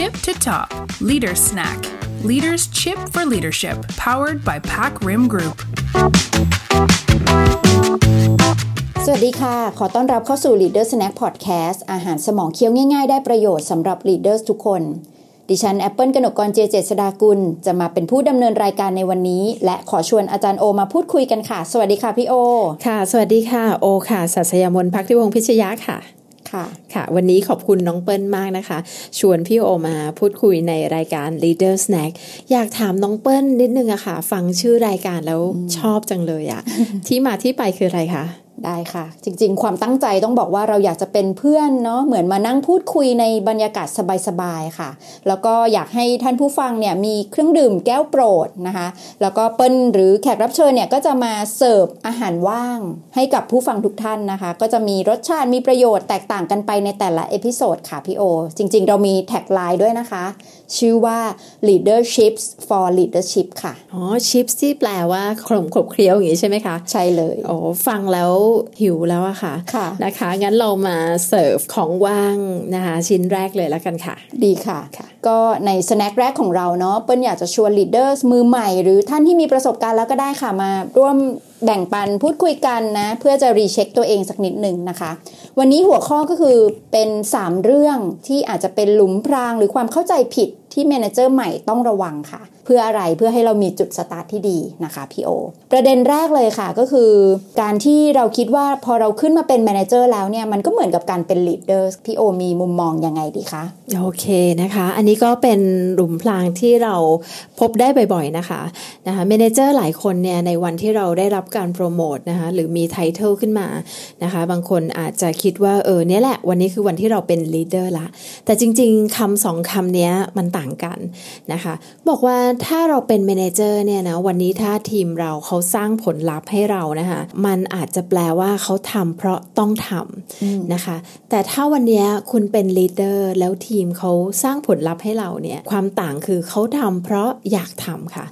tip to top Leader Snack Leaders Tip for Leadership powered by PacRim Group สวัสดีค่ะ ขอต้อนรับเข้าสู่ Leader Snack Podcast อาหารสมองเคี้ยวง่ายๆ ได้ประโยชน์สำหรับ Leaders ทุกคน ดิฉันแอปเปิลกนกกรเจเจษดากุล จะมาเป็นผู้ดำเนินรายการในวันนี้ และขอชวนอาจารย์โอมาพูดคุยกันค่ะ สวัสดีค่ะพี่โอ ค่ะ สวัสดีค่ะ โอค่ะ สัสยามนพักที่วงศ์พิชยะค่ะ ค่ะค่ะ วันนี้ขอบคุณน้องเปิ้ลมากนะคะ ชวนพี่โอมาพูดคุยในรายการ Leader Snack อยากถามน้องเปิ้ลนิดนึงอะค่ะ ฟังชื่อรายการแล้วชอบจังเลยอะที่มาที่ไปคืออะไรคะ ได้ค่ะ จริง ๆ ความตั้งใจต้องบอกว่าเราอยากจะเป็นเพื่อนเนาะเหมือนมานั่งพูดคุยในบรรยากาศสบายๆค่ะ แล้วก็อยากให้ท่านผู้ฟังเนี่ยมีเครื่องดื่มแก้วโปรดนะคะ แล้วก็เปิ้ลหรือแขกรับเชิญเนี่ยก็จะมาเสิร์ฟอาหารว่างให้กับผู้ฟังทุกท่านนะคะ ก็จะมีรสชาติมีประโยชน์แตกต่างกันไปในแต่ละ episode ค่ะพี่โอ จริง ๆ เรามี tagline ด้วยนะคะ ชื่อว่า leader chips for leadership ค่ะอ๋อ chips ที่แปลว่าขนมขบเคี้ยวอย่างนี้ใช่ไหมคะ ใช่เลยโอ้ฟังแล้วหิวแล้วอะค่ะค่ะนะคะ งั้นเรามาเสิร์ฟของว่างนะคะชิ้นแรกเลยแล้วกันค่ะ ดีค่ะค่ะก็ใน snack แรกของเราเนาะเปิ้ลอยากจะชวน leader มือใหม่ หรือท่านที่มีประสบการณ์แล้วก็ได้ค่ะมาร่วมแบ่งปันพูดคุยกันนะ เพื่อจะ recheck ตัวเองสักนิดหนึ่งนะคะ วันนี้หัวข้อก็คือเป็น 3 เรื่องที่อาจจะเป็นหลุมพรางหรือความเข้าใจผิด ที่ manager ใหม่ต้องระวังค่ะ เพื่ออะไรเพื่อให้เรามีจุดสตาร์ทที่ดีนะคะพี่โอประเด็นแรกเลยค่ะก็คือ การที่เราคิดว่าพอเราขึ้นมาเป็น manager แล้วเนี่ยมันก็เหมือนกับการเป็น leader พี่โอมีมุมมองยังไงดีคะโอเคนะคะ อันนี้ก็เป็นหลุมพรางที่เราพบได้บ่อยๆนะคะนะคะ manager หลายคนเนี่ยในวันที่เราได้รับการโปรโมทนะคะหรือมี title ขึ้นมานะคะบางคนอาจจะคิดว่าเออเนี่ยแหละวันนี้คือวันที่เราเป็น leader ละแต่จริงๆคำสองคำเนี้ยมันต่างกันนะคะ บอกว่าถ้าเราเป็น manager เนี่ยนะวันนี้ถ้าทีมเราเขาสร้างผลลัพธ์ให้เรานะคะมันอาจจะแปลว่าเขาทำเพราะต้องทำนะคะ แต่ถ้าวันเนี้ยคุณเป็น leader แล้วทีมเขาสร้างผลลัพธ์ให้เราเนี่ยความต่างคือเขาทำเพราะอยากทำค่ะ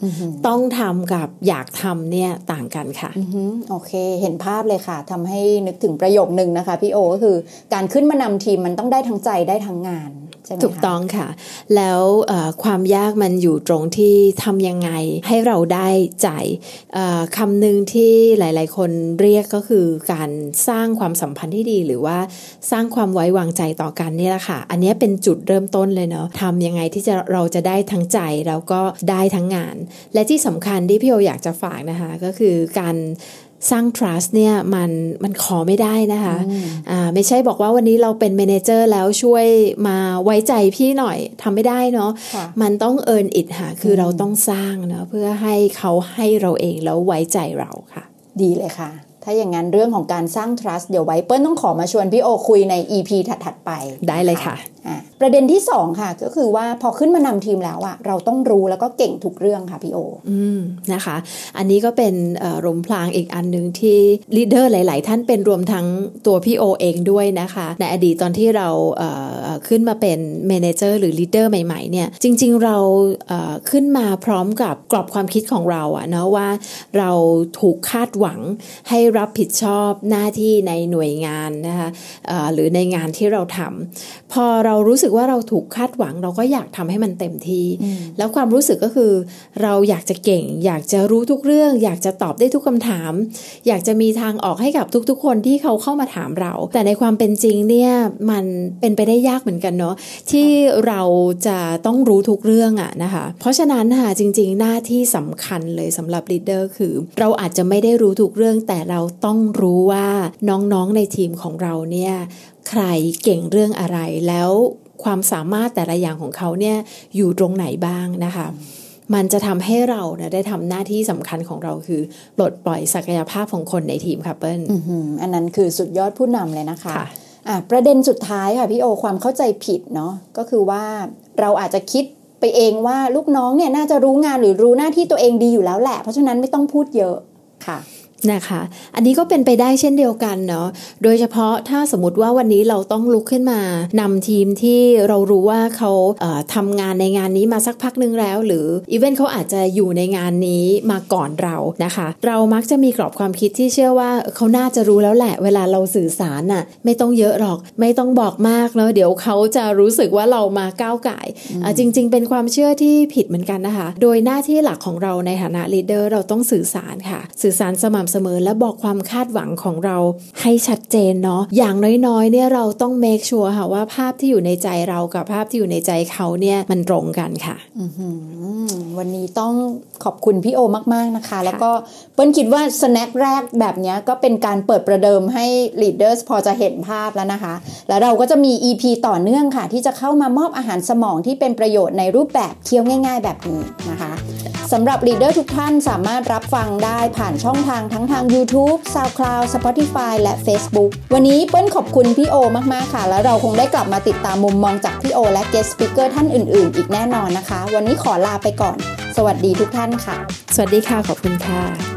ต้องทำกับอยากทำเนี่ยต่างกันค่ะอือฮึโอเค เห็นภาพเลยค่ะทำให้นึกถึงประโยคนึงนะคะพี่โอก็คือการขึ้นมานำทีมมันต้องได้ทั้งใจได้ทั้งงาน ใช่ไหมถูกต้องค่ะ แล้วความยากมันอยู่ตรงที่ทำยังไงให้เราได้ใจคำหนึ่งที่หลาย ๆ คนเรียกก็คือการสร้างความสัมพันธ์ที่ดี หรือว่าสร้างความไว้วางใจต่อกันนี่แหละค่ะ อันนี้เป็นจุดเริ่มต้นเลยเนาะทำยังไงที่จะเราจะได้ทั้งใจแล้วก็ได้ทั้งงาน และที่สำคัญที่พี่โออยากจะฝากนะคะก็คือการ สร้าง trust เนี่ยมันมันขอไม่ได้นะคะอ่าไม่ใช่บอกว่าวันนี้เราเป็น manager แล้วช่วยมาไว้ใจพี่หน่อยทำไม่ได้เนาะค่ะมันต้อง earn it ค่ะ คือเราต้องสร้างเนาะเพื่อให้เขาให้เราเองแล้วไว้ใจเราค่ะ ดีเลยค่ะ ถ้าอย่างนั้นเรื่องของการสร้าง trust เดี๋ยวไว้เปิ้ลต้องขอมาชวนพี่โอคุยใน EP ถัด ๆ ไป ได้เลยค่ะอะประเด็นที่ 2 ค่ะ ก็คือว่าพอขึ้นมานำทีมแล้วอะเราต้องรู้แล้วก็เก่งทุกเรื่องค่ะพี่โอ อืมนะคะ อันนี้ก็เป็นเอ่อหลุมพรางอีกอันหนึ่งที่ leader หลาย ๆ ท่านเป็นรวมทั้งตัวพี่โอเองด้วยนะคะ ในอดีตตอนที่เราเอ่อเอ่อขึ้นมาเป็น manager หรือ leader ใหม่ ๆ เนี่ย จริง ๆ เราเอ่อขึ้นมาพร้อมกับกรอบความคิดของเราอะเนาะว่าเราถูกคาดหวังให้รับผิดชอบหน้าที่ในหน่วยงานนะคะเอ่อหรือในงานที่เราทำพอเรารู้สึกว่าเราถูกคาดหวัง เราก็อยากทำให้มันเต็มที่ แล้วความรู้สึกก็คือ เราอยากจะเก่ง อยากจะรู้ทุกเรื่อง อยากจะตอบได้ทุกคำถาม อยากจะมีทางออกให้กับทุกๆ คนที่เขาเข้ามาถามเรา แต่ในความเป็นจริงเนี่ยมันเป็นไปได้ยากเหมือนกันเนาะที่เราจะต้องรู้ทุกเรื่องอะนะคะ เพราะฉะนั้นค่ะจริง ๆ หน้าที่สำคัญเลยสำหรับลีดเดอร์คือ เราอาจจะไม่ได้รู้ทุกเรื่องแต่เราต้องรู้ว่าน้องๆในทีมของเราเนี่ยใครเก่งเรื่องอะไรแล้วความสามารถแต่ละอย่างของเขาเนี่ยอยู่ตรงไหนบ้างนะคะ มันจะทำให้เรานะได้ทำหน้าที่สำคัญของเราคือปลดปล่อยศักยภาพของคนในทีมค่ะเปิ้ลอือหืออันนั้นคือสุดยอดผู้นำเลยนะคะค่ะอะประเด็นสุดท้ายค่ะพี่โอความเข้าใจผิดเนาะก็คือว่าเราอาจจะคิดไปเองว่าลูกน้องเนี่ยน่าจะรู้งานหรือรู้หน้าที่ตัวเองดีอยู่แล้วแหละ เพราะฉะนั้นไม่ต้องพูดเยอะค่ะ นะคะ อันนี้ก็เป็นไปได้เช่นเดียวกันเนาะ โดยเฉพาะถ้าสมมติว่าวันนี้เราต้องลุกขึ้นมานำทีมที่เรารู้ว่าเขาเทำงานในงานนี้มาสักพักนึงแล้ว หรืออีเวนต์เขาอาจจะอยู่ในงานนี้มาก่อนเรานะคะ เรามักจะมีกรอบความคิดที่เชื่อว่าเขาน่าจะรู้แล้วแหละ เวลาเราสื่อสารน่ะไม่ต้องเยอะหรอก ไม่ต้องบอกมากเนาะเดี๋ยวเขาจะรู้สึกว่าเรามาก้าวไก่จริง ๆ เป็นความเชื่อที่ผิดเหมือนกันนะคะ โดยหน้าที่หลักของเราในฐานะ leader เราต้องสื่อสารค่ะ สื่อสารสม่ำเสมอและบอกความคาดหวังของเราให้ชัดเจนเนาะอย่างน้อยๆเนี่ยเราต้อง make sure ค่ะว่าภาพที่อยู่ในใจเรากับภาพที่อยู่ในใจเขาเนี่ยมันตรงกันค่ะวันนี้ต้องขอบคุณพี่โอมาก ๆนะคะ แล้วก็เปิ้ลคิดว่า snack แรกแบบนี้ก็เป็นการเปิดประเดิมให้ leaders พอจะเห็นภาพแล้วนะคะ แล้วเราก็จะมี EP ต่อเนื่องค่ะ ที่จะเข้ามามอบอาหารสมองที่เป็นประโยชน์ในรูปแบบเคี้ยวง่าย ๆ แบบนี้นะคะสำหรับ leader ทุกท่านสามารถรับฟังได้ผ่านช่องทางทั้งทาง YouTube, SoundCloud, Spotify และ Facebook วันนี้เปิ้ลขอบคุณพี่โอมาก ๆ ค่ะ แล้วเราคงได้กลับมาติดตามมุมมองจากพี่โอ และ guest speaker ท่านอื่น ๆ อีกแน่นอนนะคะ วันนี้ขอลาไปก่อน สวัสดีทุกท่านค่ะ สวัสดีค่ะ ขอบคุณค่ะ